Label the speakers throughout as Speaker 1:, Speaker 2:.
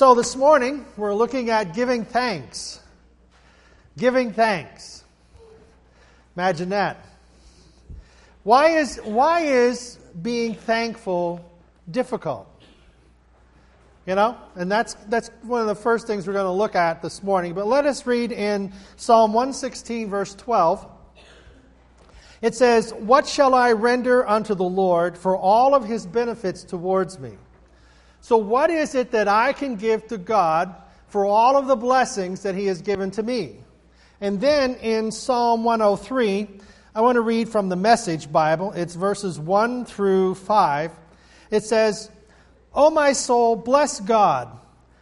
Speaker 1: So this morning, we're looking at giving thanks. Giving thanks. Imagine that. Why is, why is being thankful difficult? You know, and that's, that's one of the first things we're going to look at this morning. But let us read in Psalm 116, verse 12. It says, What shall I render unto the Lord for all of his benefits towards me? So, what is it that I can give to God for all of the blessings that he has given to me? And then in Psalm 103, I want to read from the Message Bible. It's verses 1 through 5. It says, O my soul, bless God.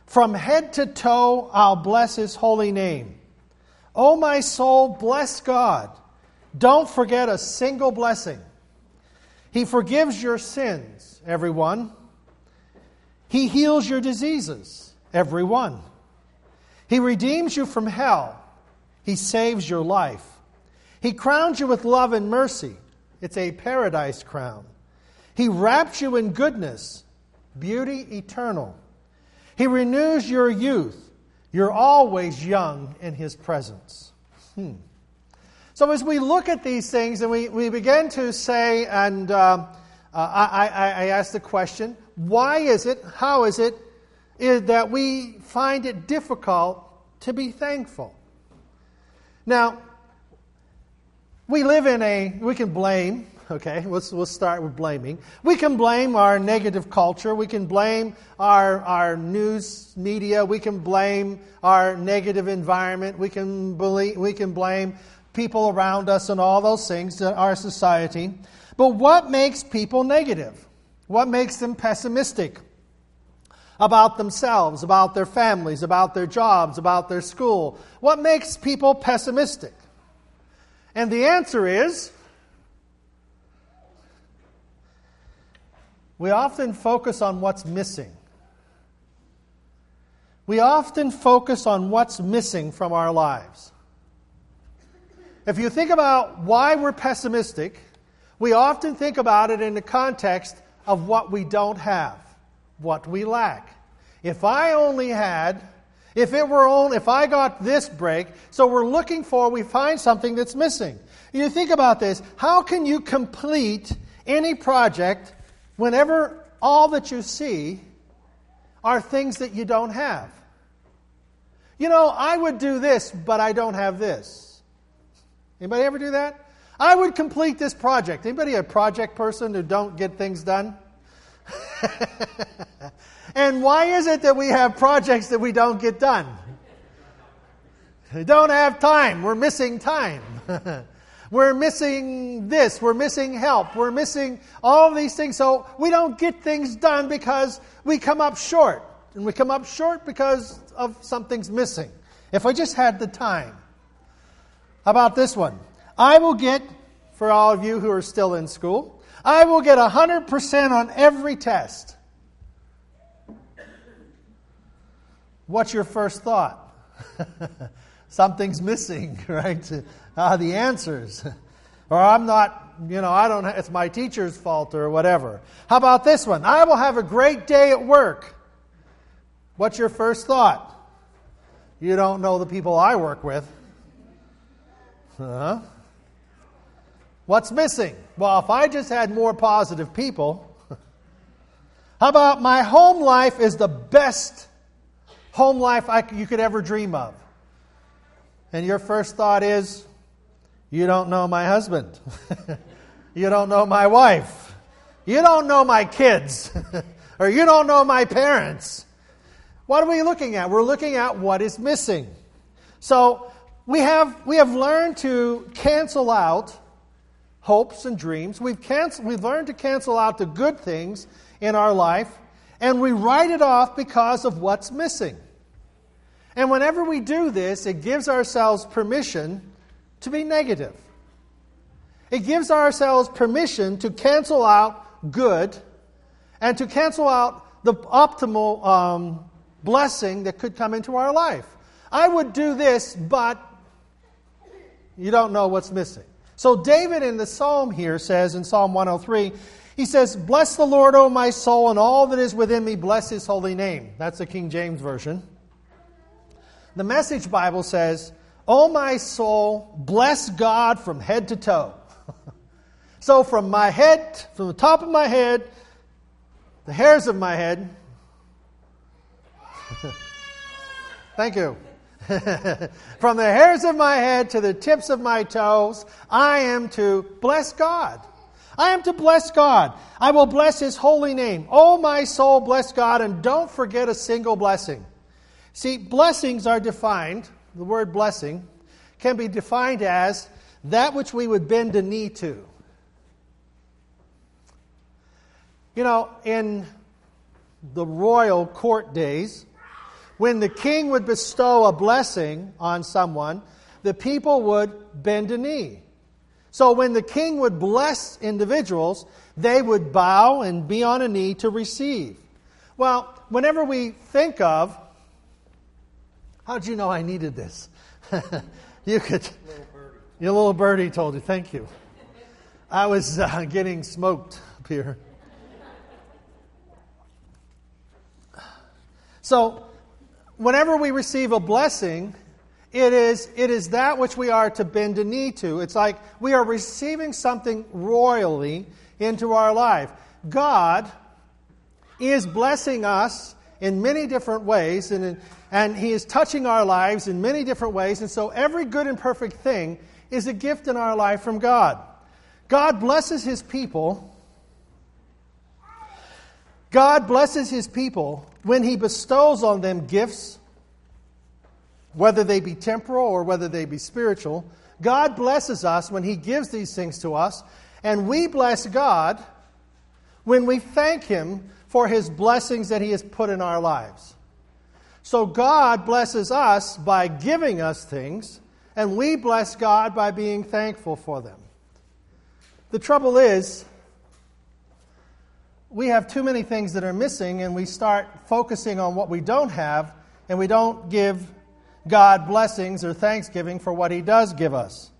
Speaker 1: From head to toe, I'll bless his holy name. O my soul, bless God. Don't forget a single blessing. He forgives your sins, everyone. He heals your diseases, every one. He redeems you from hell. He saves your life. He crowns you with love and mercy. It's a paradise crown. He wraps you in goodness, beauty eternal. He renews your youth. You're always young in His presence. Hmm. So, as we look at these things and we, we begin to say, and uh, uh, I, I, I the question, why is it, how is it, is that we find it difficult to be thankful? Now, we live in a, we can blame, okay, let's, let's start with blaming. We can blame our negative culture. We can blame our, our news media. We can blame our negative environment. We can, believe, we can blame people around us and all those things, our society. But what makes people negative? What makes them pessimistic about themselves, about their families, about their jobs, about their school? What makes people pessimistic? And the answer is we often focus on what's missing. We often focus on what's missing from our lives. If you think about why we're pessimistic, we often think about it in the context of what we don't have, what we lack. If I only had, if it were only, if I got this break, so we're looking for, we find something that's missing. You think about this. How can you complete any project whenever all that you see are things that you don't have? You know, I would do this, but I don't have this. Anybody ever do that? I would complete this project. Anybody a project person who don't get things done? and why is it that we have projects that we don't get done? We don't have time. We're missing time. we're missing this. We're missing help. We're missing all these things. So we don't get things done because we come up short. And we come up short because of something's missing. If I just had the time. How about this one? I will get, for all of you who are still in school, I will get 100% on every test. What's your first thought? Something's missing, right? Uh, the answers. or I'm not, you know, I don't, it's my teacher's fault or whatever. How about this one? I will have a great day at work. What's your first thought? You don't know the people I work with. Huh? What's missing? Well, if I just had more positive people, how about my home life is the best home life I, you could ever dream of? And your first thought is, you don't know my husband. you don't know my wife. You don't know my kids. or you don't know my parents. What are we looking at? We're looking at what is missing. So we have, we have learned to cancel out hopes and dreams. We've, we've learned to cancel out the good things in our life, and we write it off because of what's missing. And whenever we do this, it gives ourselves permission to be negative. It gives ourselves permission to cancel out good and to cancel out the optimal um, blessing that could come into our life. I would do this, but you don't know what's missing. So, David in the psalm here says in Psalm 103, He says, Bless the Lord, O my soul, and all that is within me, bless his holy name. That's the King James Version. The Message Bible says, O my soul, bless God from head to toe. so from my head, from the top of my head, the hairs of my head, thank you. from the hairs of my head to the tips of my toes, I am to bless God. I am to bless God. I will bless His holy name. Oh, my soul, bless God, and don't forget a single blessing. See, blessings are defined, the word blessing can be defined as that which we would bend a knee to. You know, in the royal court days, when the king would bestow a blessing on someone, the people would bend a knee. So when the king would bless individuals, they would bow and be on a knee to receive. Well, whenever we think of, how'd you know I needed this? you could, your little birdie told you. Thank you. I was uh, getting smoked up here. So, whenever we receive a blessing, it is, it is that which we are to bend a knee to. It's like we are receiving something royally into our life. God is blessing us in many different ways, and, and He is touching our lives in many different ways. And so, every good and perfect thing is a gift in our life from God. God blesses His people. God blesses His people when He bestows on them gifts whether they be temporal or whether they be spiritual. God blesses us when He gives these things to us, and we bless God when we thank Him for His blessings that He has put in our lives. So God blesses us by giving us things, and we bless God by being thankful for them. The trouble is, we have too many things that are missing, and we start focusing on what we don't have, and we don't give God blessings or thanksgiving for what he does give us.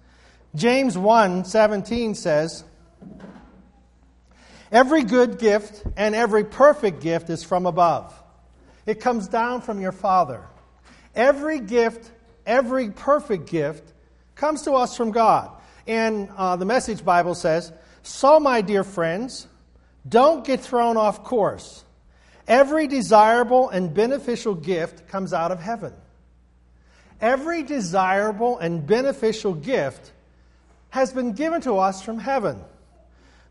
Speaker 1: James 1 17 says, Every good gift and every perfect gift is from above. It comes down from your Father. Every gift, every perfect gift comes to us from God. And uh, the Message Bible says, So, my dear friends, don't get thrown off course. Every desirable and beneficial gift comes out of heaven. Every desirable and beneficial gift has been given to us from heaven.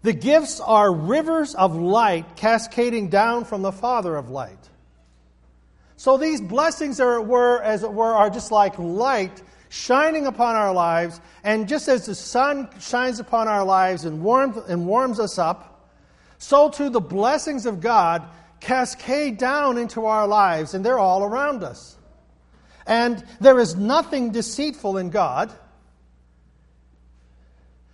Speaker 1: The gifts are rivers of light cascading down from the Father of light. So these blessings, are, were, as it were, are just like light shining upon our lives. And just as the sun shines upon our lives and warms, and warms us up, so too the blessings of God cascade down into our lives, and they're all around us. And there is nothing deceitful in God.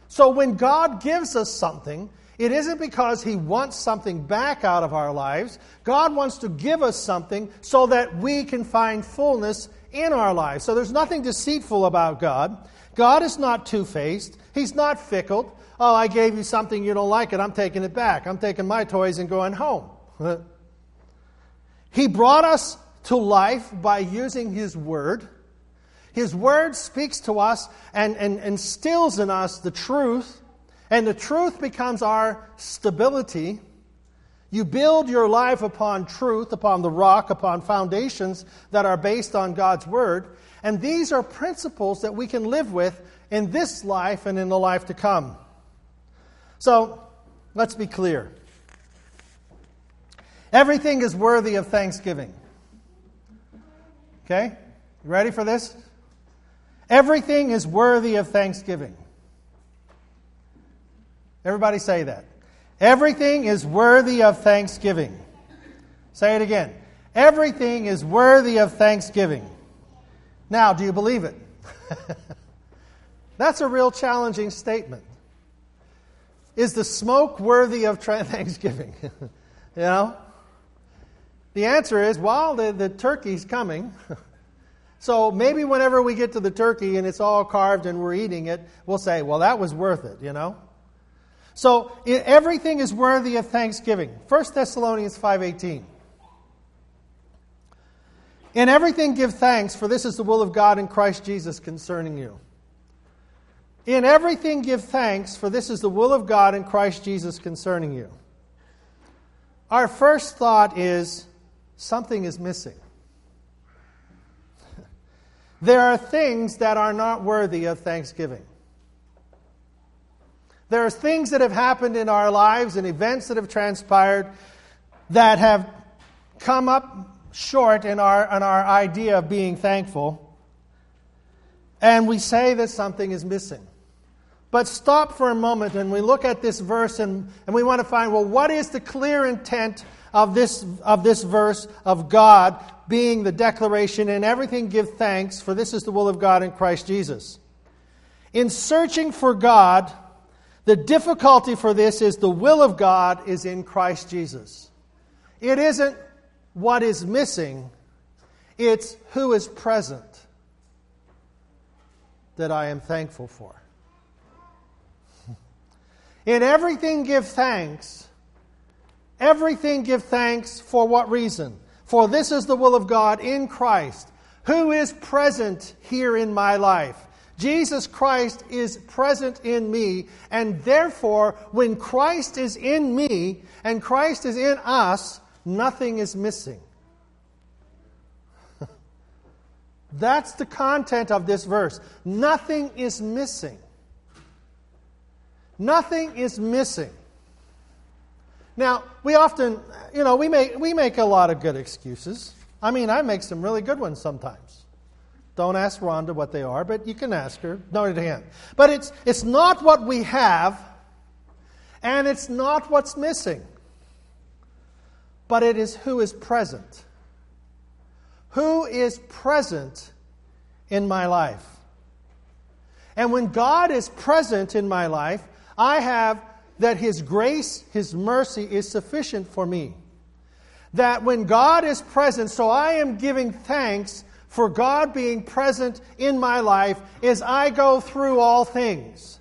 Speaker 1: So when God gives us something, it isn't because He wants something back out of our lives. God wants to give us something so that we can find fullness in our lives. So there's nothing deceitful about God. God is not two faced, He's not fickle. Oh, I gave you something, you don't like it, I'm taking it back. I'm taking my toys and going home. he brought us to life by using His Word. His Word speaks to us and, and instills in us the truth, and the truth becomes our stability. You build your life upon truth, upon the rock, upon foundations that are based on God's Word. And these are principles that we can live with in this life and in the life to come. So, let's be clear. Everything is worthy of thanksgiving. Okay? You ready for this? Everything is worthy of thanksgiving. Everybody say that. Everything is worthy of thanksgiving. Say it again. Everything is worthy of thanksgiving. Now, do you believe it? That's a real challenging statement. Is the smoke worthy of thanksgiving? you know? The answer is, well, the, the turkey's coming. so maybe whenever we get to the turkey and it's all carved and we're eating it, we'll say, well, that was worth it, you know? So everything is worthy of thanksgiving. 1 Thessalonians 5:18. In everything give thanks, for this is the will of God in Christ Jesus concerning you. In everything give thanks, for this is the will of God in Christ Jesus concerning you. Our first thought is something is missing. there are things that are not worthy of thanksgiving. There are things that have happened in our lives and events that have transpired that have come up short in our, in our idea of being thankful. And we say that something is missing. But stop for a moment and we look at this verse and, and we want to find well, what is the clear intent of this, of this verse of God being the declaration in everything give thanks, for this is the will of God in Christ Jesus? In searching for God, the difficulty for this is the will of God is in Christ Jesus. It isn't what is missing, it's who is present that I am thankful for. In everything, give thanks. Everything, give thanks for what reason? For this is the will of God in Christ, who is present here in my life. Jesus Christ is present in me, and therefore, when Christ is in me and Christ is in us, nothing is missing. That's the content of this verse. Nothing is missing. Nothing is missing. Now, we often, you know, we make, we make a lot of good excuses. I mean, I make some really good ones sometimes. Don't ask Rhonda what they are, but you can ask her. No, to hand. But it's, it's not what we have, and it's not what's missing, but it is who is present. Who is present in my life? And when God is present in my life, I have that His grace, His mercy is sufficient for me. That when God is present, so I am giving thanks for God being present in my life as I go through all things.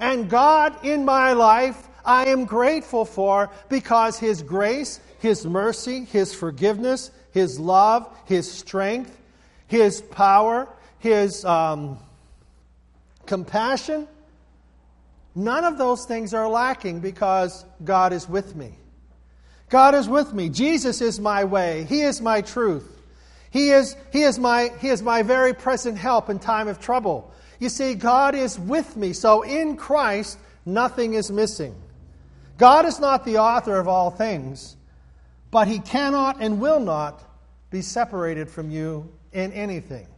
Speaker 1: And God in my life, I am grateful for because His grace, His mercy, His forgiveness, His love, His strength, His power, His um, compassion, None of those things are lacking because God is with me. God is with me. Jesus is my way. He is my truth. He is, he is, my, he is my very present help in time of trouble. You see, God is with me. So in Christ, nothing is missing. God is not the author of all things, but He cannot and will not be separated from you in anything.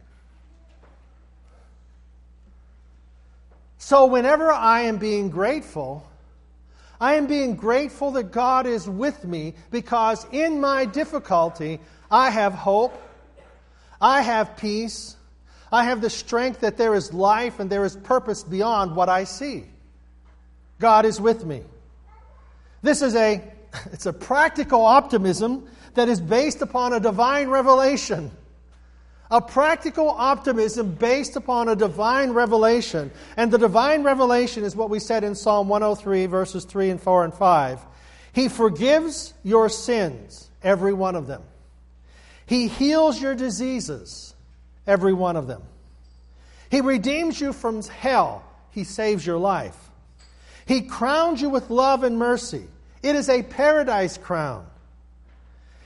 Speaker 1: So, whenever I am being grateful, I am being grateful that God is with me because in my difficulty, I have hope, I have peace, I have the strength that there is life and there is purpose beyond what I see. God is with me. This is a it's a practical optimism that is based upon a divine revelation a practical optimism based upon a divine revelation. And the divine revelation is what we said in Psalm 103, verses 3 and 4 and 5. He forgives your sins, every one of them. He heals your diseases, every one of them. He redeems you from hell. He saves your life. He crowns you with love and mercy. It is a paradise crown.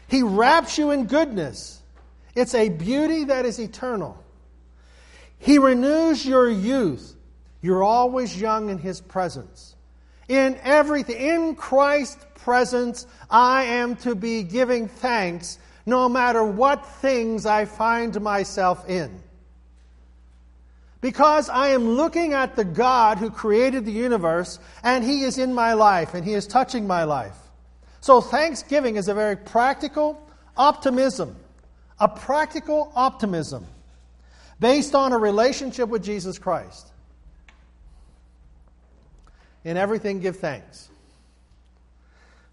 Speaker 1: He wraps you in goodness. It's a beauty that is eternal. He renews your youth. You're always young in His presence. In everything, in Christ's presence, I am to be giving thanks no matter what things I find myself in. Because I am looking at the God who created the universe, and He is in my life, and He is touching my life. So, thanksgiving is a very practical optimism a practical optimism based on a relationship with Jesus Christ. In everything, give thanks.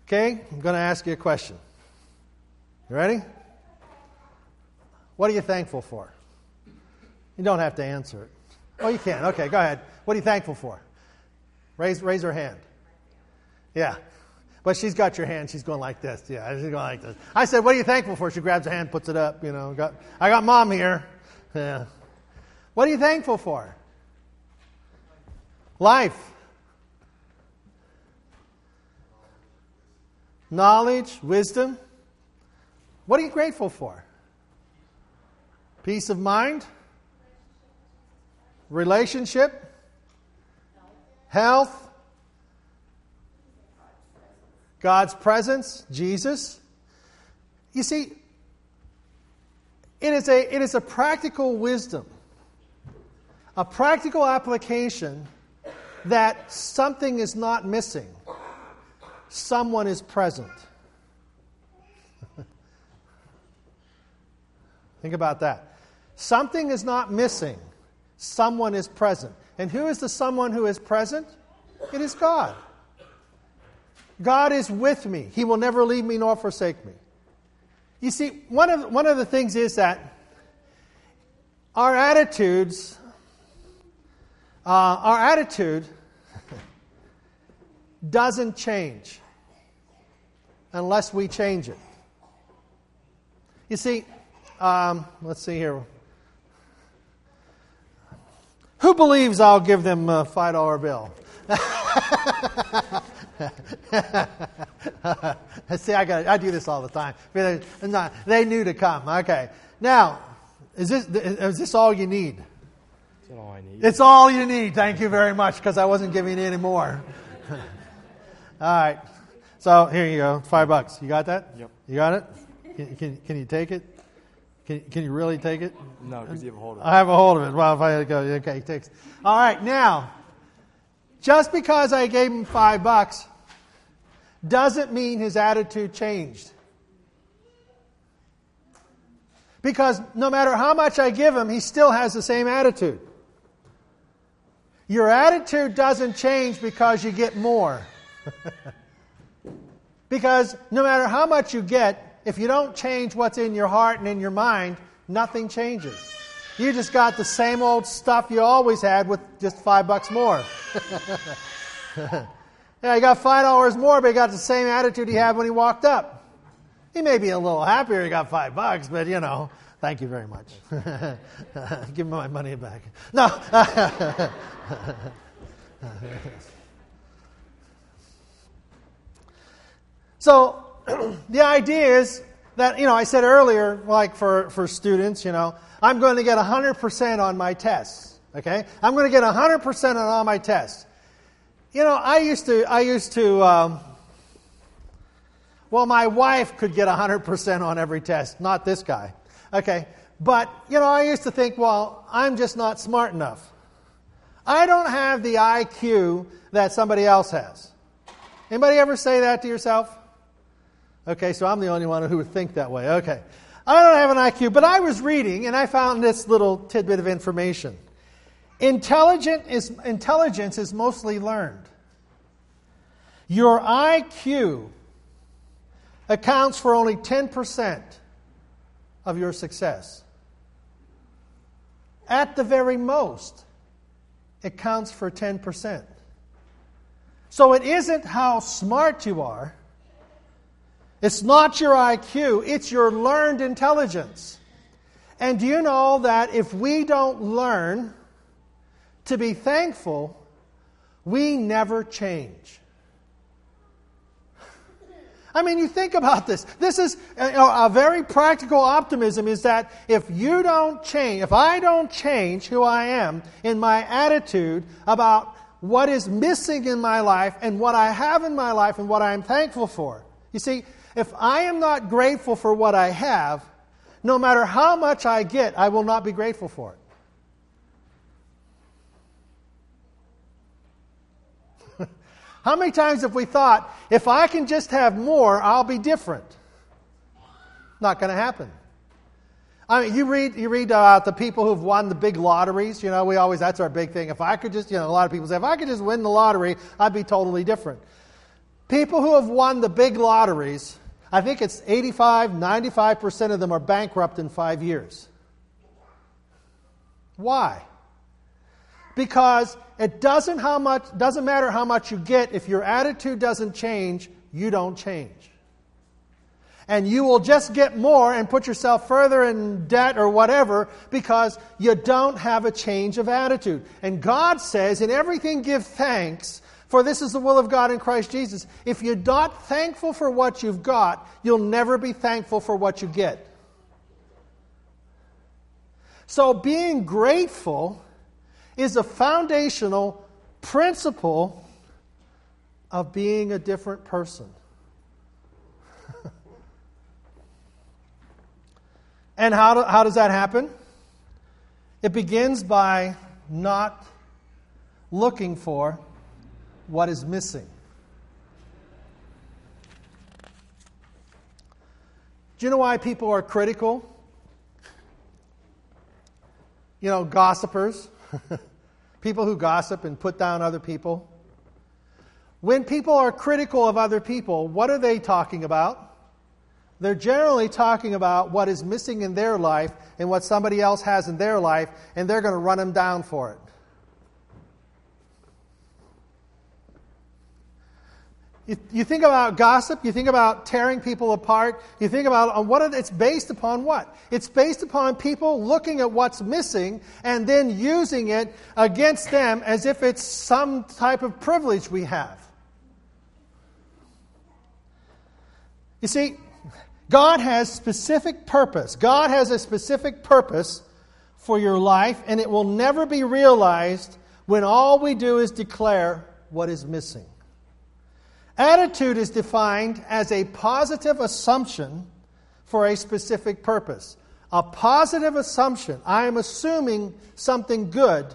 Speaker 1: Okay, I'm going to ask you a question. You ready? What are you thankful for? You don't have to answer it. Oh, you can. Okay, go ahead. What are you thankful for? Raise, raise her hand. Yeah. But she's got your hand. She's going like this. Yeah, she's going like this. I said, What are you thankful for? She grabs her hand, puts it up. You know, got, I got mom here. Yeah. What are you thankful for? Life. Knowledge, wisdom. What are you grateful for? Peace of mind? Relationship? Health? God's presence? Jesus? You see, it is a, it is a practical wisdom, a practical application that something is not missing, someone is present. Think about that. Something is not missing, someone is present. And who is the someone who is present? It is God. God is with me. He will never leave me nor forsake me. You see, one of, one of the things is that our attitudes, uh, our attitude doesn't change unless we change it. You see, um, let's see here. Who believes I'll give them a $5 bill? see, I, got, I do this all the time. Not, they knew to come. Okay. Now, is this, is this all you need?
Speaker 2: It's all I need.
Speaker 1: It's all you need. Thank you very much because I wasn't giving any more. all right. So here you go. Five bucks. You got that?
Speaker 2: Yep.
Speaker 1: You got it? Can, can, can you take it? Can, can you really take it?
Speaker 2: No, because you have a hold of it.
Speaker 1: I have a hold of it. Well, if I go, okay, takes. All right, now, just because I gave him five bucks doesn't mean his attitude changed. Because no matter how much I give him, he still has the same attitude. Your attitude doesn't change because you get more. because no matter how much you get, if you don't change what's in your heart and in your mind, nothing changes. You just got the same old stuff you always had with just five bucks more. yeah, he got five dollars more, but he got the same attitude he had when he walked up. He may be a little happier he got five bucks, but you know, thank you very much. Give me my money back. No. so the idea is that, you know, I said earlier, like for, for students, you know, I'm going to get 100% on my tests. Okay? I'm going to get 100% on all my tests. You know, I used to, I used to, um, well, my wife could get 100% on every test, not this guy. Okay? But, you know, I used to think, well, I'm just not smart enough. I don't have the IQ that somebody else has. Anybody ever say that to yourself? Okay, so I'm the only one who would think that way. Okay. I don't have an IQ, but I was reading and I found this little tidbit of information. Intelligent is, intelligence is mostly learned. Your IQ accounts for only 10% of your success. At the very most, it counts for 10%. So it isn't how smart you are it's not your IQ, it's your learned intelligence. And do you know that if we don't learn to be thankful, we never change? I mean, you think about this. This is you know, a very practical optimism is that if you don't change, if I don't change who I am in my attitude about what is missing in my life and what I have in my life and what I am thankful for. You see, if I am not grateful for what I have, no matter how much I get, I will not be grateful for it. How many times have we thought, if I can just have more, I'll be different? Not going to happen. I mean, you read, you read about the people who've won the big lotteries. You know, we always, that's our big thing. If I could just, you know, a lot of people say, if I could just win the lottery, I'd be totally different. People who have won the big lotteries I think it's 85, 95% of them are bankrupt in five years. Why? Because it doesn't, how much, doesn't matter how much you get, if your attitude doesn't change, you don't change. And you will just get more and put yourself further in debt or whatever because you don't have a change of attitude. And God says, in everything give thanks, for this is the will of God in Christ Jesus. If you're not thankful for what you've got, you'll never be thankful for what you get. So being grateful is a foundational principle of being a different person. and how, do, how does that happen? It begins by not looking for what is missing. Do you know why people are critical? You know, gossipers. people who gossip and put down other people. When people are critical of other people, what are they talking about? They're generally talking about what is missing in their life and what somebody else has in their life, and they're going to run them down for it. You, you think about gossip, you think about tearing people apart, you think about uh, what it's based upon what? It's based upon people looking at what's missing and then using it against them as if it's some type of privilege we have. You see, God has specific purpose. God has a specific purpose for your life, and it will never be realized when all we do is declare what is missing. Attitude is defined as a positive assumption for a specific purpose. A positive assumption. I am assuming something good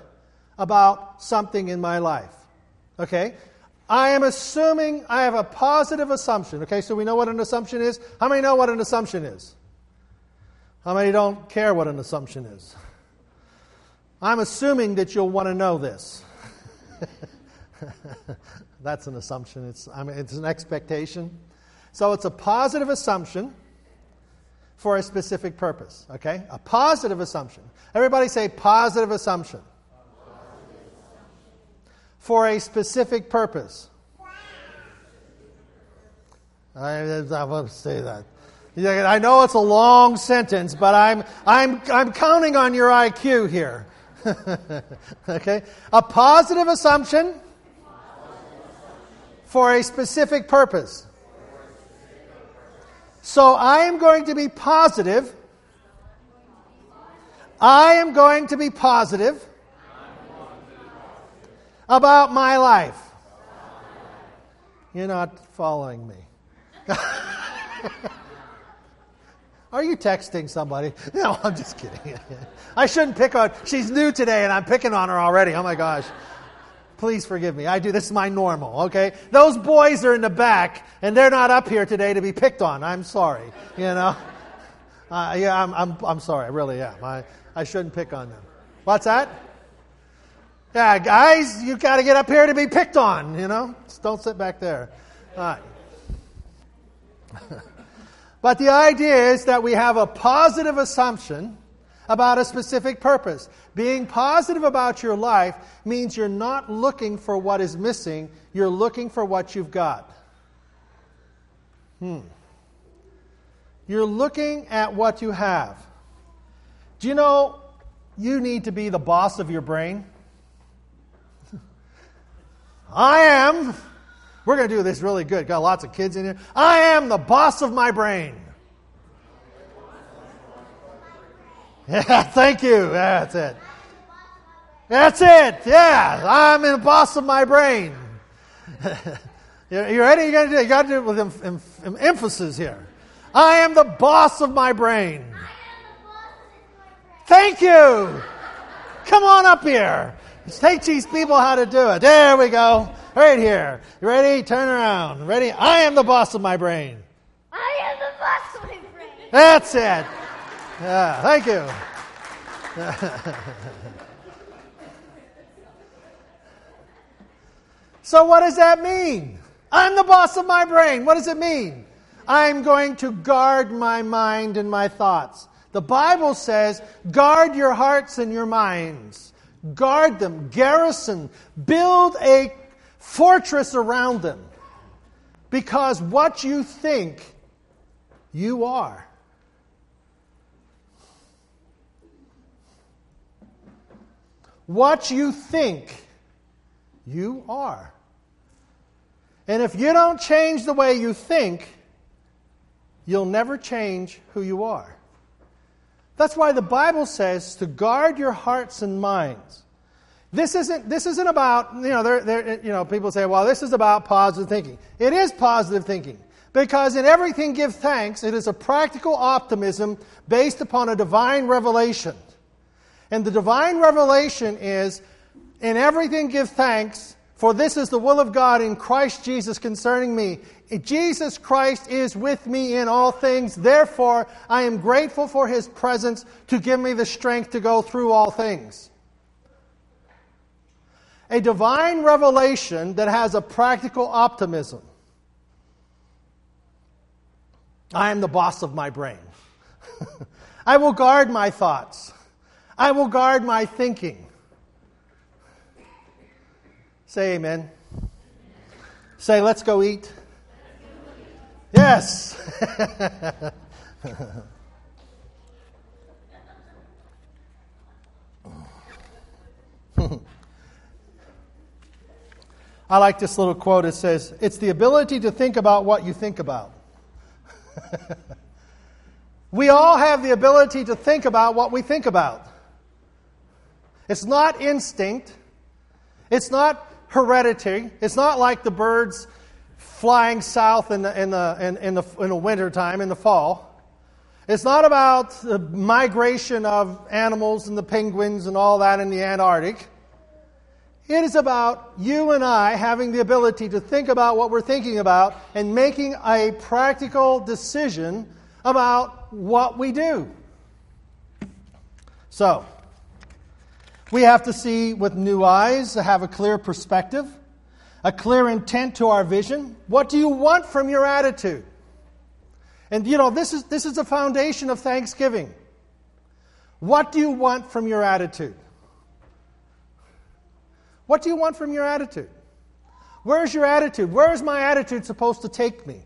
Speaker 1: about something in my life. Okay? I am assuming I have a positive assumption. Okay, so we know what an assumption is. How many know what an assumption is? How many don't care what an assumption is? I'm assuming that you'll want to know this. That's an assumption. It's, I mean, it's an expectation. So it's a positive assumption for a specific purpose. Okay? A positive assumption. Everybody say positive assumption. For a specific purpose. I, I to say that. I know it's a long sentence, but I'm, I'm, I'm counting on your IQ here. okay? A positive assumption for a specific purpose. So I am going to be positive. I am going to be positive about my life. You're not following me. Are you texting somebody? No, I'm just kidding. I shouldn't pick on. She's new today, and I'm picking on her already. Oh my gosh. Please forgive me. I do. This is my normal, okay? Those boys are in the back, and they're not up here today to be picked on. I'm sorry. You know? Uh, yeah, I'm, I'm, I'm sorry. I really am. I, I shouldn't pick on them. What's that? Yeah, guys, you got to get up here to be picked on, you know? Just don't sit back there. All right. but the idea is that we have a positive assumption about a specific purpose. Being positive about your life means you're not looking for what is missing, you're looking for what you've got. Hmm. You're looking at what you have. Do you know you need to be the boss of your brain? I am. We're going to do this really good. Got lots of kids in here. I am the boss of my brain. Yeah, thank you. That's it. That's it. Yeah, I'm in the boss of my brain. you ready? You got to do. You got to do it with em, em, em, emphasis here. I am the boss of my brain. Thank you. Come on up here. Let's teach these people how to do it. There we go. Right here. You ready? Turn around. Ready? I am the boss of my brain.
Speaker 3: I am the boss of my brain.
Speaker 1: That's it. Yeah, thank you. so, what does that mean? I'm the boss of my brain. What does it mean? I'm going to guard my mind and my thoughts. The Bible says, guard your hearts and your minds. guard them, garrison, build a fortress around them. Because what you think, you are. What you think, you are. And if you don't change the way you think, you'll never change who you are. That's why the Bible says to guard your hearts and minds. This isn't, this isn't about, you know, they're, they're, you know, people say, well, this is about positive thinking. It is positive thinking. Because in everything give thanks, it is a practical optimism based upon a divine revelation. And the divine revelation is in everything give thanks, for this is the will of God in Christ Jesus concerning me. Jesus Christ is with me in all things. Therefore, I am grateful for his presence to give me the strength to go through all things. A divine revelation that has a practical optimism. I am the boss of my brain. I will guard my thoughts. I will guard my thinking. Say amen. Say, let's go eat. Yes. I like this little quote. It says, It's the ability to think about what you think about. we all have the ability to think about what we think about. It's not instinct, it's not heredity. it's not like the birds flying south in the, in the, in, in the, in the winter time, in the fall. It's not about the migration of animals and the penguins and all that in the Antarctic. It is about you and I having the ability to think about what we're thinking about and making a practical decision about what we do. So, we have to see with new eyes, to have a clear perspective, a clear intent to our vision. What do you want from your attitude? And you know, this is, this is the foundation of thanksgiving. What do you want from your attitude? What do you want from your attitude? Where's your attitude? Where is my attitude supposed to take me?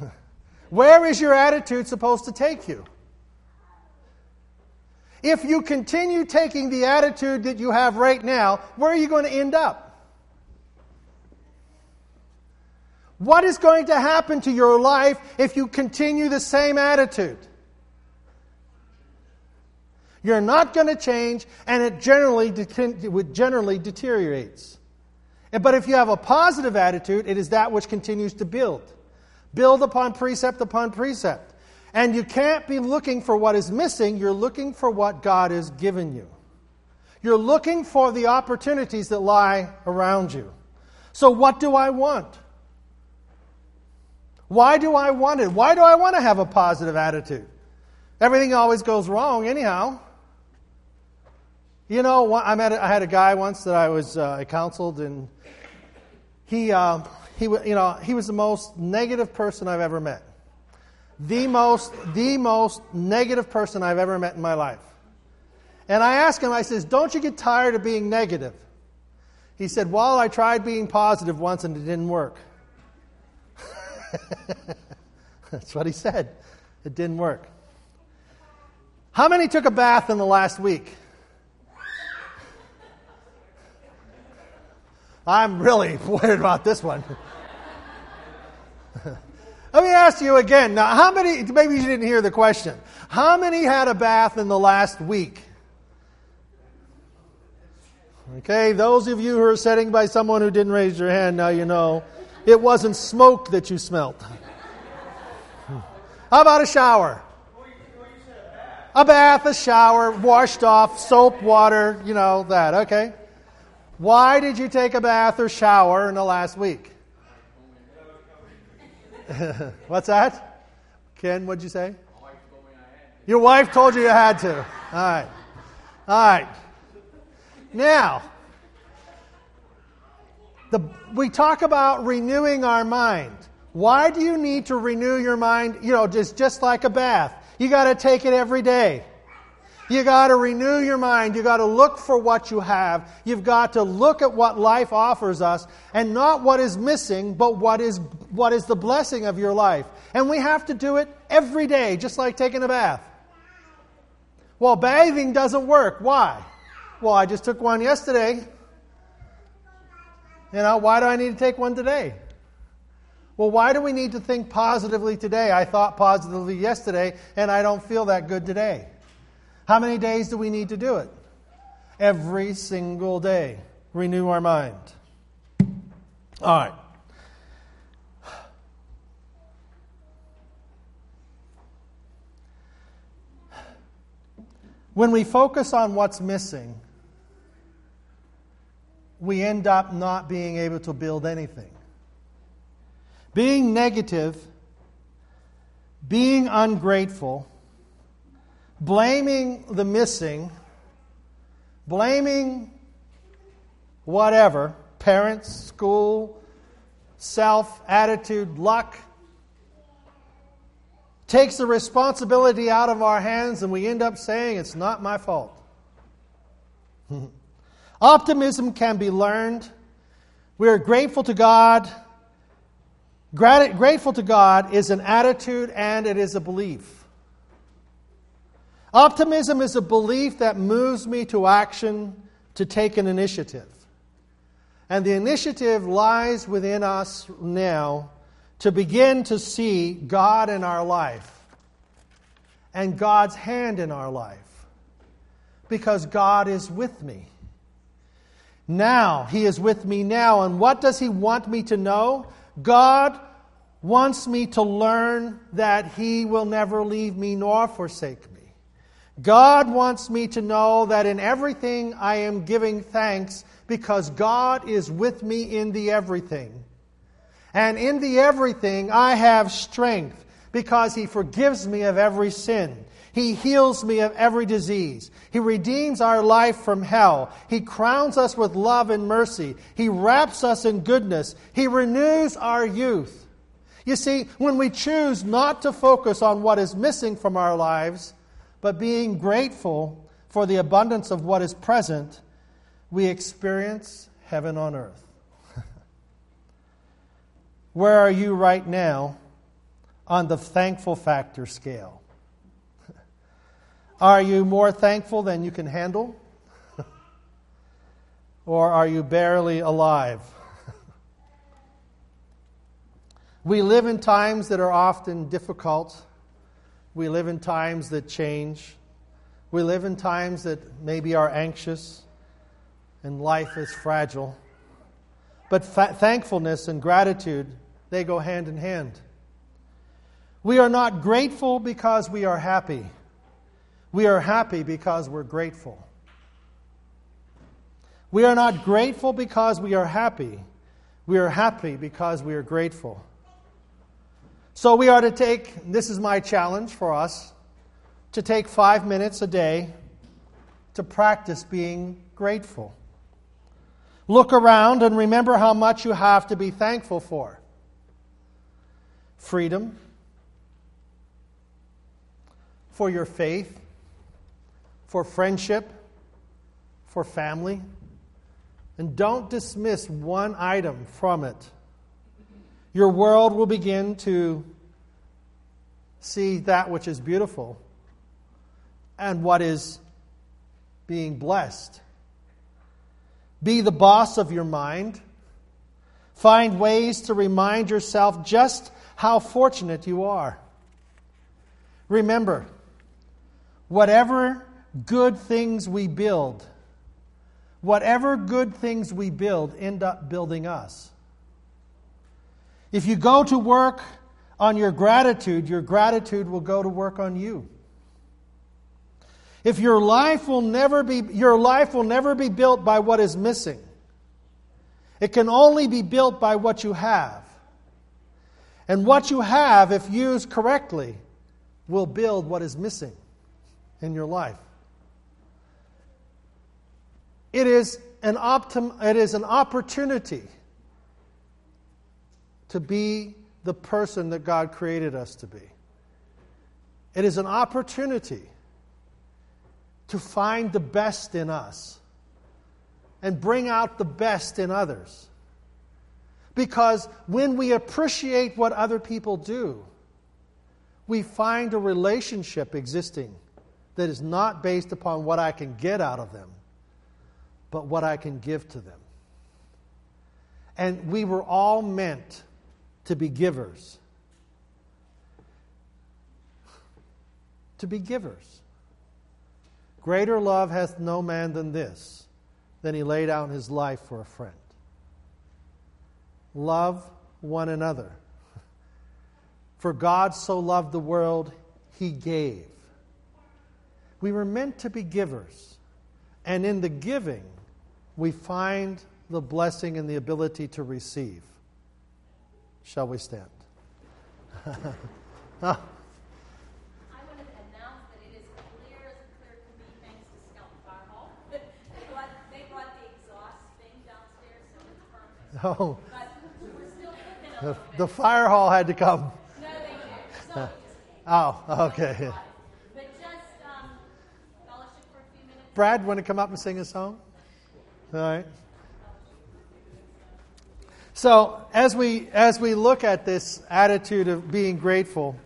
Speaker 1: Where is your attitude supposed to take you? If you continue taking the attitude that you have right now, where are you going to end up? What is going to happen to your life if you continue the same attitude? You're not going to change, and it generally, generally deteriorates. But if you have a positive attitude, it is that which continues to build. Build upon precept upon precept. And you can't be looking for what is missing, you're looking for what God has given you. You're looking for the opportunities that lie around you. So, what do I want? Why do I want it? Why do I want to have a positive attitude? Everything always goes wrong, anyhow. You know, I, met, I had a guy once that I was uh, I counseled, and he, uh, he, you know, he was the most negative person I've ever met the most, the most negative person I've ever met in my life. And I asked him, I says, Don't you get tired of being negative? He said, Well, I tried being positive once and it didn't work. That's what he said. It didn't work. How many took a bath in the last week? I'm really worried about this one. Let me ask you again. Now, how many, maybe you didn't hear the question. How many had a bath in the last week? Okay, those of you who are sitting by someone who didn't raise your hand, now you know it wasn't smoke that you smelt. How about a shower? A bath, a shower, washed off, soap, water, you know, that, okay? Why did you take a bath or shower in the last week? What's that? Ken, what'd you say? Your wife told you you had to. All right. All right. Now, the, we talk about renewing our mind. Why do you need to renew your mind? You know, just, just like a bath. You got to take it every day. You got to renew your mind. You got to look for what you have. You've got to look at what life offers us and not what is missing, but what is, what is the blessing of your life. And we have to do it every day, just like taking a bath. Well, bathing doesn't work. Why? Well, I just took one yesterday. You know, why do I need to take one today? Well, why do we need to think positively today? I thought positively yesterday, and I don't feel that good today. How many days do we need to do it? Every single day. Renew our mind. All right. When we focus on what's missing, we end up not being able to build anything. Being negative, being ungrateful, blaming the missing, blaming whatever parents, school, self, attitude, luck takes the responsibility out of our hands and we end up saying, It's not my fault. Optimism can be learned. We are grateful to God. Grateful to God is an attitude and it is a belief. Optimism is a belief that moves me to action to take an initiative. And the initiative lies within us now to begin to see God in our life and God's hand in our life because God is with me. Now, He is with me now. And what does He want me to know? God wants me to learn that He will never leave me nor forsake me. God wants me to know that in everything I am giving thanks because God is with me in the everything. And in the everything I have strength because He forgives me of every sin. He heals me of every disease. He redeems our life from hell. He crowns us with love and mercy. He wraps us in goodness. He renews our youth. You see, when we choose not to focus on what is missing from our lives, but being grateful for the abundance of what is present, we experience heaven on earth. Where are you right now on the thankful factor scale? Are you more thankful than you can handle? or are you barely alive? we live in times that are often difficult we live in times that change. We live in times that maybe are anxious and life is fragile. But fa- thankfulness and gratitude, they go hand in hand. We are not grateful because we are happy. We are happy because we're grateful. We are not grateful because we are happy. We are happy because we are grateful. So we are to take, this is my challenge for us, to take five minutes a day to practice being grateful. Look around and remember how much you have to be thankful for. Freedom, for your faith, for friendship, for family. And don't dismiss one item from it your world will begin to see that which is beautiful and what is being blessed. Be the boss of your mind. Find ways to remind yourself just how fortunate you are. Remember, whatever good things we build, whatever good things we build end up building us. If you go to work on your gratitude, your gratitude will go to work on you. If your life will never be your life will never be built by what is missing. It can only be built by what you have. And what you have, if used correctly, will build what is missing in your life. It is an, optim- it is an opportunity to be the person that God created us to be. It is an opportunity to find the best in us and bring out the best in others. Because when we appreciate what other people do, we find a relationship existing that is not based upon what I can get out of them, but what I can give to them. And we were all meant to be givers. To be givers. Greater love hath no man than this, than he laid down his life for a friend. Love one another. For God so loved the world, he gave. We were meant to be givers. And in the giving, we find the blessing and the ability to receive. Shall we stand?
Speaker 4: I want to announce that it is clear as clear can be thanks to Scout Fire They brought, they brought the exhaust thing downstairs, so it's perfect.
Speaker 1: Oh,
Speaker 4: But we're still
Speaker 1: the, the fire hall had to come.
Speaker 4: No, they did.
Speaker 1: Oh, okay.
Speaker 4: But just um, fellowship for a few minutes.
Speaker 1: Brad, want to come up and sing a song? All right. So as we as we look at this attitude of being grateful,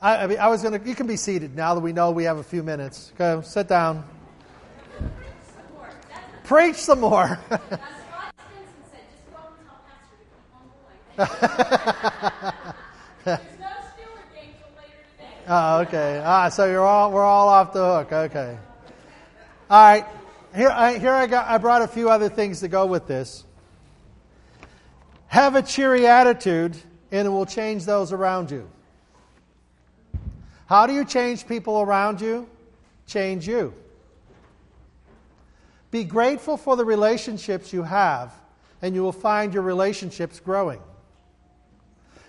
Speaker 1: I, I, mean, I was to. You can be seated now that we know we have a few minutes. Go sit down. Preach some more.
Speaker 4: Till later today.
Speaker 1: Oh, okay. Ah, so you're all we're all off the hook. Okay. All right. Here, I, here I got. I brought a few other things to go with this. Have a cheery attitude, and it will change those around you. How do you change people around you? Change you. Be grateful for the relationships you have, and you will find your relationships growing.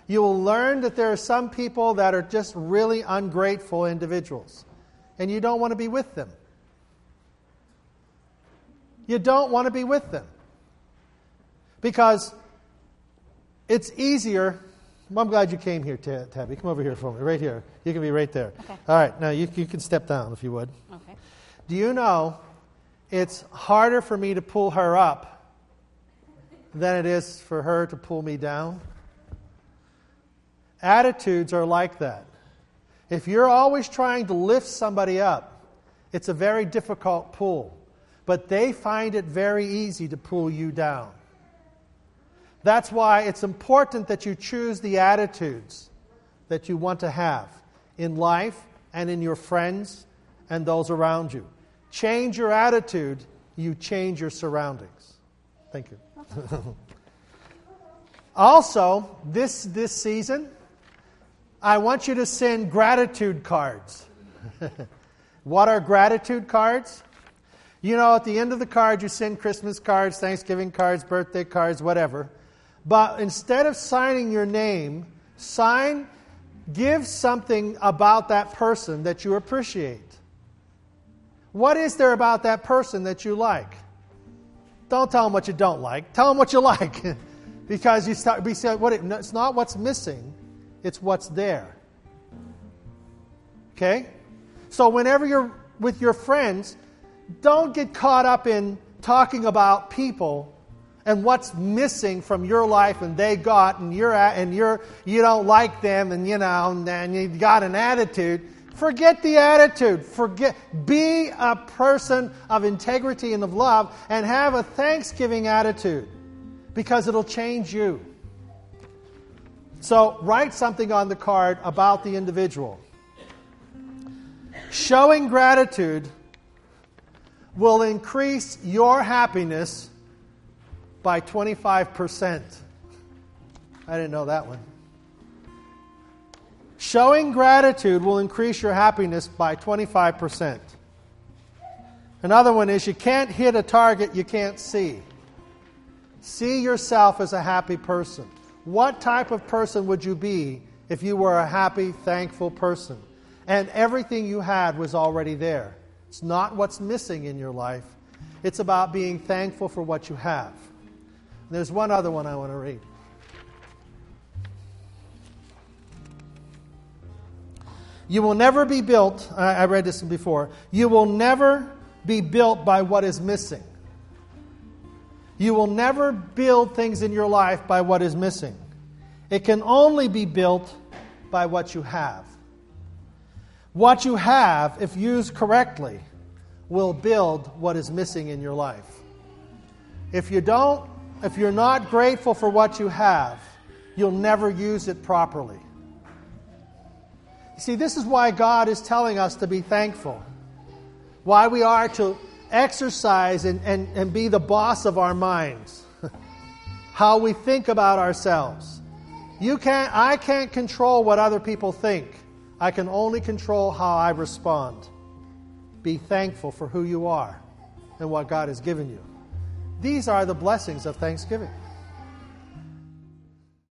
Speaker 1: You will learn that there are some people that are just really ungrateful individuals, and you don't want to be with them. You don't want to be with them because it's easier. I'm glad you came here, Tabby. Come over here for me, right here. You can be right there.
Speaker 5: Okay.
Speaker 1: All right, now you, you can step down if you would.
Speaker 5: Okay.
Speaker 1: Do you know it's harder for me to pull her up than it is for her to pull me down? Attitudes are like that. If you're always trying to lift somebody up, it's a very difficult pull. But they find it very easy to pull you down. That's why it's important that you choose the attitudes that you want to have in life and in your friends and those around you. Change your attitude, you change your surroundings. Thank you. also, this, this season, I want you to send gratitude cards. what are gratitude cards? You know, at the end of the card, you send Christmas cards, Thanksgiving cards, birthday cards, whatever. But instead of signing your name, sign, give something about that person that you appreciate. What is there about that person that you like? Don't tell them what you don't like. Tell them what you like. because you start, be said, what it, it's not what's missing, it's what's there. Okay? So whenever you're with your friends, don't get caught up in talking about people and what's missing from your life and they got and you're at, and you're you don't like them and you know and you got an attitude forget the attitude. Forget be a person of integrity and of love and have a thanksgiving attitude because it'll change you. So write something on the card about the individual. Showing gratitude will increase your happiness by 25%. I didn't know that one. Showing gratitude will increase your happiness by 25%. Another one is you can't hit a target you can't see. See yourself as a happy person. What type of person would you be if you were a happy, thankful person? And everything you had was already there. It's not what's missing in your life, it's about being thankful for what you have. There's one other one I want to read. You will never be built, I read this before, you will never be built by what is missing. You will never build things in your life by what is missing. It can only be built by what you have. What you have, if used correctly, will build what is missing in your life. If you don't, if you're not grateful for what you have, you'll never use it properly. See, this is why God is telling us to be thankful. Why we are to exercise and, and, and be the boss of our minds. How we think about ourselves. You can't, I can't control what other people think. I can only control how I respond. Be thankful for who you are and what God has given you. These are the blessings of Thanksgiving.